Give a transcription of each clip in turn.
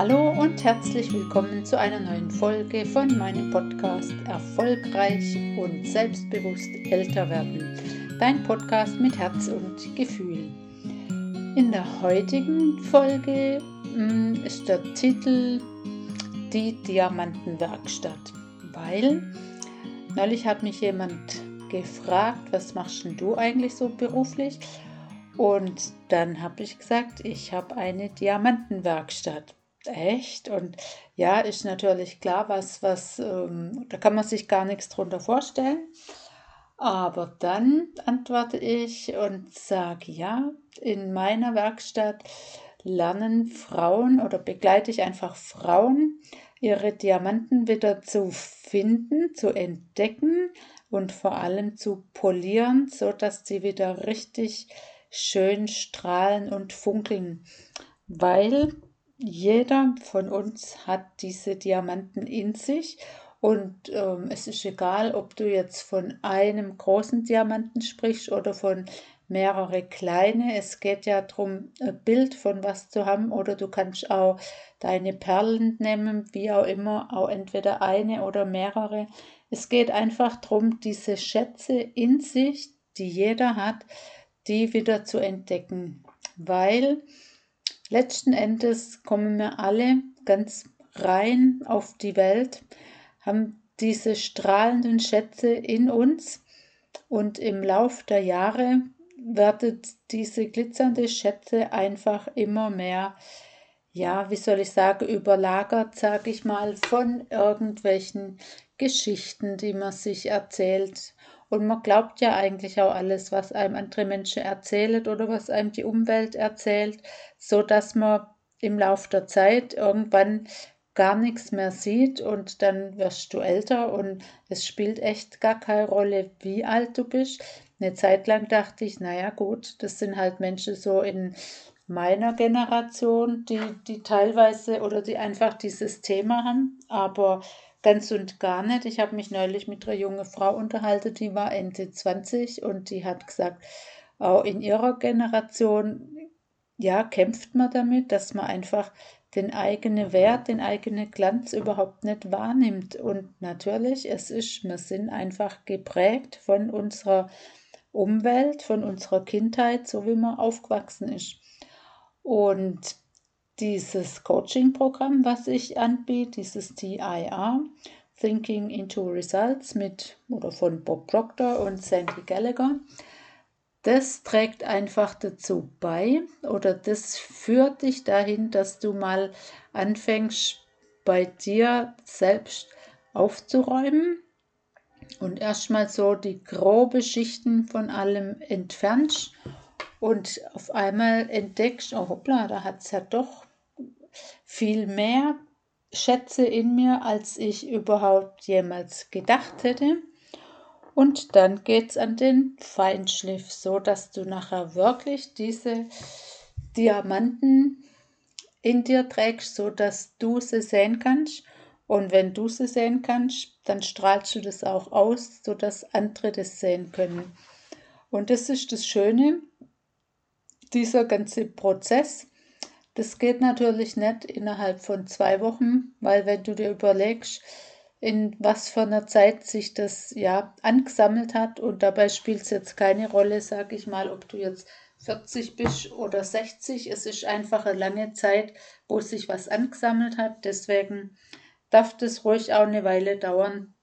Hallo und herzlich willkommen zu einer neuen Folge von meinem Podcast Erfolgreich und selbstbewusst älter werden. Dein Podcast mit Herz und Gefühl. In der heutigen Folge hm, ist der Titel Die Diamantenwerkstatt, weil neulich hat mich jemand gefragt, was machst denn du eigentlich so beruflich? Und dann habe ich gesagt, ich habe eine Diamantenwerkstatt. Echt? Und ja, ist natürlich klar, was, was, ähm, da kann man sich gar nichts drunter vorstellen. Aber dann antworte ich und sage, ja, in meiner Werkstatt lernen Frauen oder begleite ich einfach Frauen, ihre Diamanten wieder zu finden, zu entdecken und vor allem zu polieren, so dass sie wieder richtig schön strahlen und funkeln. Weil jeder von uns hat diese Diamanten in sich und ähm, es ist egal, ob du jetzt von einem großen Diamanten sprichst oder von mehrere kleine. Es geht ja darum, ein Bild von was zu haben oder du kannst auch deine Perlen nehmen, wie auch immer, auch entweder eine oder mehrere. Es geht einfach darum, diese Schätze in sich, die jeder hat, die wieder zu entdecken, weil Letzten Endes kommen wir alle ganz rein auf die Welt, haben diese strahlenden Schätze in uns und im Lauf der Jahre werden diese glitzernde Schätze einfach immer mehr, ja, wie soll ich sagen, überlagert, sage ich mal, von irgendwelchen Geschichten, die man sich erzählt und man glaubt ja eigentlich auch alles, was einem andere Menschen erzählen oder was einem die Umwelt erzählt, so dass man im Laufe der Zeit irgendwann gar nichts mehr sieht und dann wirst du älter und es spielt echt gar keine Rolle, wie alt du bist. Eine Zeit lang dachte ich, naja gut, das sind halt Menschen so in meiner Generation, die, die teilweise oder die einfach dieses Thema haben, aber Ganz und gar nicht. Ich habe mich neulich mit einer jungen Frau unterhalten, die war Ende 20 und die hat gesagt, auch in ihrer Generation, ja, kämpft man damit, dass man einfach den eigenen Wert, den eigenen Glanz überhaupt nicht wahrnimmt. Und natürlich, es ist, wir sind einfach geprägt von unserer Umwelt, von unserer Kindheit, so wie man aufgewachsen ist. Und dieses Coaching-Programm, was ich anbiete, dieses TIR, Thinking into Results mit oder von Bob Proctor und Sandy Gallagher, das trägt einfach dazu bei oder das führt dich dahin, dass du mal anfängst, bei dir selbst aufzuräumen und erstmal so die grobe Schichten von allem entfernst und auf einmal entdeckst, oh hoppla, da hat es ja doch viel mehr Schätze in mir, als ich überhaupt jemals gedacht hätte. Und dann geht es an den Feinschliff, so dass du nachher wirklich diese Diamanten in dir trägst, so dass du sie sehen kannst. Und wenn du sie sehen kannst, dann strahlst du das auch aus, so dass andere das sehen können. Und das ist das Schöne, dieser ganze Prozess. Das geht natürlich nicht innerhalb von zwei Wochen, weil wenn du dir überlegst, in was für einer Zeit sich das ja angesammelt hat und dabei spielt es jetzt keine Rolle, sag ich mal, ob du jetzt 40 bist oder 60. Es ist einfach eine lange Zeit, wo sich was angesammelt hat. Deswegen darf das ruhig auch eine Weile dauern,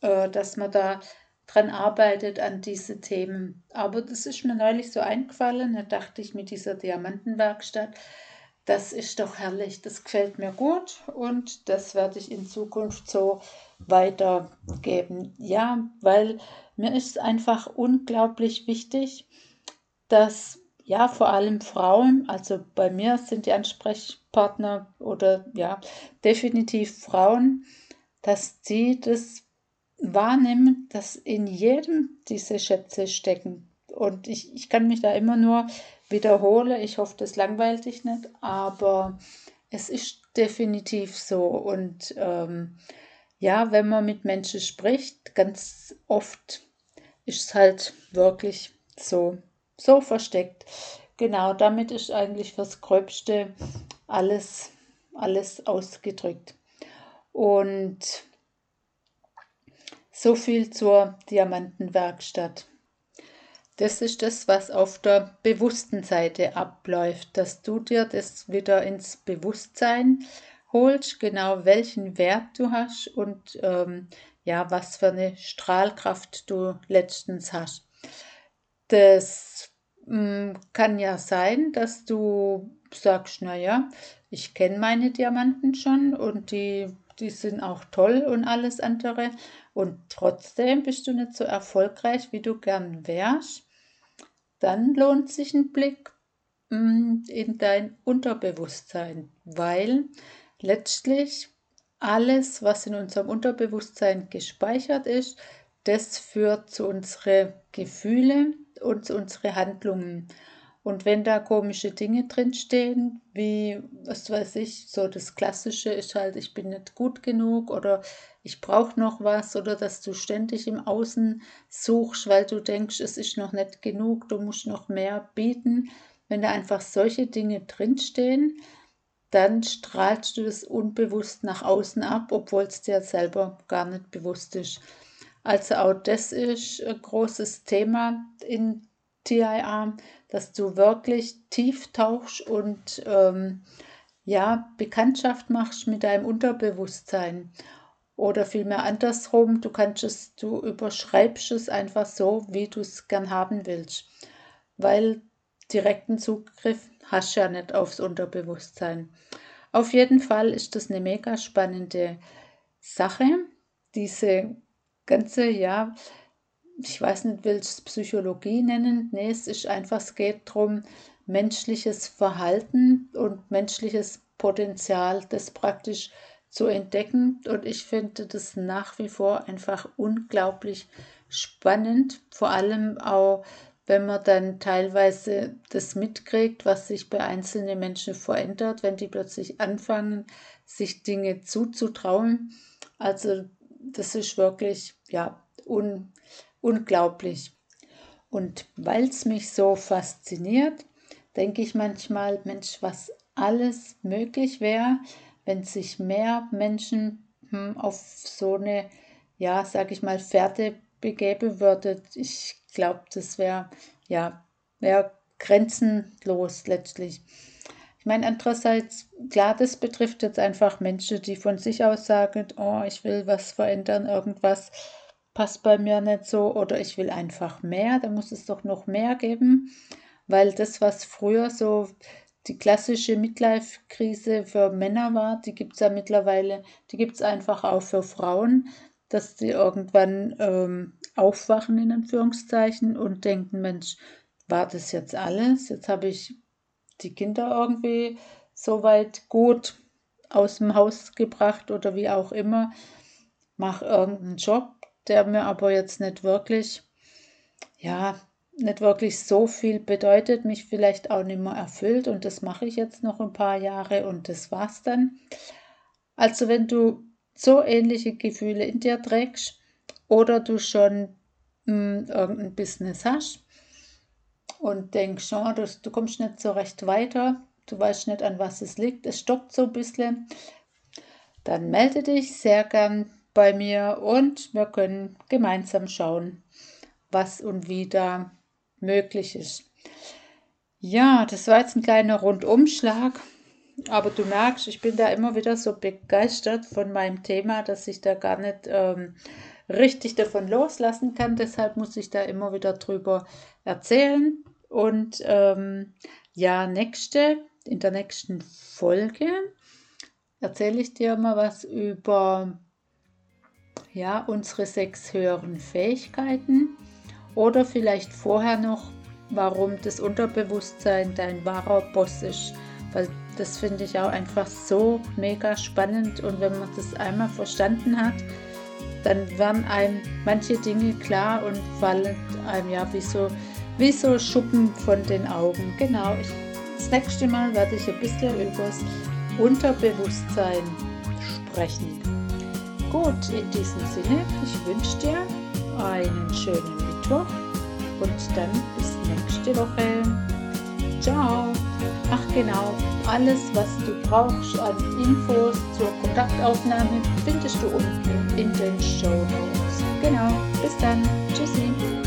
äh, dass man da dran arbeitet an diese Themen. Aber das ist mir neulich so eingefallen, da dachte ich mit dieser Diamantenwerkstatt, das ist doch herrlich, das gefällt mir gut und das werde ich in Zukunft so weitergeben. Ja, weil mir ist einfach unglaublich wichtig, dass ja vor allem Frauen, also bei mir sind die Ansprechpartner oder ja definitiv Frauen, dass sie das wahrnehmen, dass in jedem diese Schätze stecken. Und ich, ich kann mich da immer nur wiederhole. Ich hoffe, das langweilt dich nicht, aber es ist definitiv so. Und ähm, ja, wenn man mit Menschen spricht, ganz oft ist es halt wirklich so, so versteckt. Genau, damit ist eigentlich fürs Gröbste alles, alles ausgedrückt. Und so viel zur Diamantenwerkstatt. Das ist das, was auf der bewussten Seite abläuft, dass du dir das wieder ins Bewusstsein holst, genau welchen Wert du hast und ähm, ja, was für eine Strahlkraft du letztens hast. Das mh, mm, kann ja sein, dass du sagst, naja, ich kenne meine Diamanten schon und die, die sind auch toll und alles andere. Und trotzdem bist du nicht so erfolgreich, wie du gern wärst. Dann lohnt sich ein Blick mm, in dein Unterbewusstsein, weil letztlich alles, was in unserem Unterbewusstsein gespeichert ist, das führt zu unseren Gefühlen und zu unseren Handlungen. Und wenn da komische Dinge drinstehen, wie, was weiß ich, so das Klassische ist halt, ich bin nicht gut genug oder ich brauche noch was oder dass du ständig im Außen suchst, weil du denkst, es ist noch nicht genug, du musst noch mehr bieten. Wenn da einfach solche Dinge drinstehen, dann strahlst du das unbewusst nach außen ab, obwohl es dir selber gar nicht bewusst ist. Also auch das ist ein großes Thema in TIA, dass du wirklich tief tauchst und ähm, ja, Bekanntschaft machst mit deinem Unterbewusstsein. Oder vielmehr andersrum, du kannst es, du überschreibst es einfach so, wie du es gern haben willst. Weil direkten Zugriff hast ja nicht aufs Unterbewusstsein. Auf jeden Fall ist das eine mega spannende Sache. Diese ganze, ja, ich weiß nicht, will es Psychologie nennen? Nee, es ist einfach, es geht darum, menschliches Verhalten und menschliches Potenzial, das praktisch zu entdecken. Und ich finde das nach wie vor einfach unglaublich spannend, vor allem auch wenn man dann teilweise das mitkriegt, was sich bei einzelnen Menschen verändert, wenn die plötzlich anfangen, sich Dinge zuzutrauen. Also das ist wirklich ja un, unglaublich. Und weil es mich so fasziniert, denke ich manchmal, Mensch, was alles möglich wäre, wenn sich mehr Menschen hm, auf so eine, ja, sag ich mal, Fährte begeben würden. Ich glaube, das wäre ja wär grenzenlos letztlich. Ich meine, andererseits, klar, das betrifft jetzt einfach Menschen, die von sich aus sagen, oh, ich will was verändern, irgendwas passt bei mir nicht so oder ich will einfach mehr, da muss es doch noch mehr geben, weil das, was früher so die klassische Midlife-Krise für Männer war, die gibt es ja mittlerweile, die gibt es einfach auch für Frauen dass sie irgendwann ähm, aufwachen, in Anführungszeichen, und denken, Mensch, war das jetzt alles? Jetzt habe ich die Kinder irgendwie soweit gut aus dem Haus gebracht oder wie auch immer, mache irgendeinen Job, der mir aber jetzt nicht wirklich, ja, nicht wirklich so viel bedeutet, mich vielleicht auch nicht mehr erfüllt und das mache ich jetzt noch ein paar Jahre und das war's dann. Also wenn du so ähnliche Gefühle in dir trägst oder du schon mh, hm, irgendein Business hast und denkst, oh, du, du kommst nicht so recht weiter, du weißt nicht, an was es liegt, es stockt so ein bisschen, dann melde dich sehr gern bei mir und wir können gemeinsam schauen, was und wie da möglich ist. Ja, das war jetzt ein kleiner Rundumschlag aber du merkst, ich bin da immer wieder so begeistert von meinem Thema, dass ich da gar nicht ähm, richtig davon loslassen kann. Deshalb muss ich da immer wieder drüber erzählen. Und ähm, ja, nächste, in der nächsten Folge erzähle ich dir mal was über ja, unsere sechs höheren Fähigkeiten oder vielleicht vorher noch, warum das Unterbewusstsein dein wahrer Boss ist. Weil das finde ich auch einfach so mega spannend und wenn man das einmal verstanden hat, dann werden einem manche Dinge klar und fallen einem ja wie so, wie so Schuppen von den Augen. Genau, ich, das nächste Mal werde ich ein bisschen über das Unterbewusstsein sprechen. Gut, in diesem Sinne, ich wünsche dir einen schönen Mittwoch und dann bis nächste Woche. Ciao. Ach genau, Alles, was du brauchst an Infos zur Kontaktaufnahme, findest du unten in den Show Notes. Genau, bis dann. Tschüssi.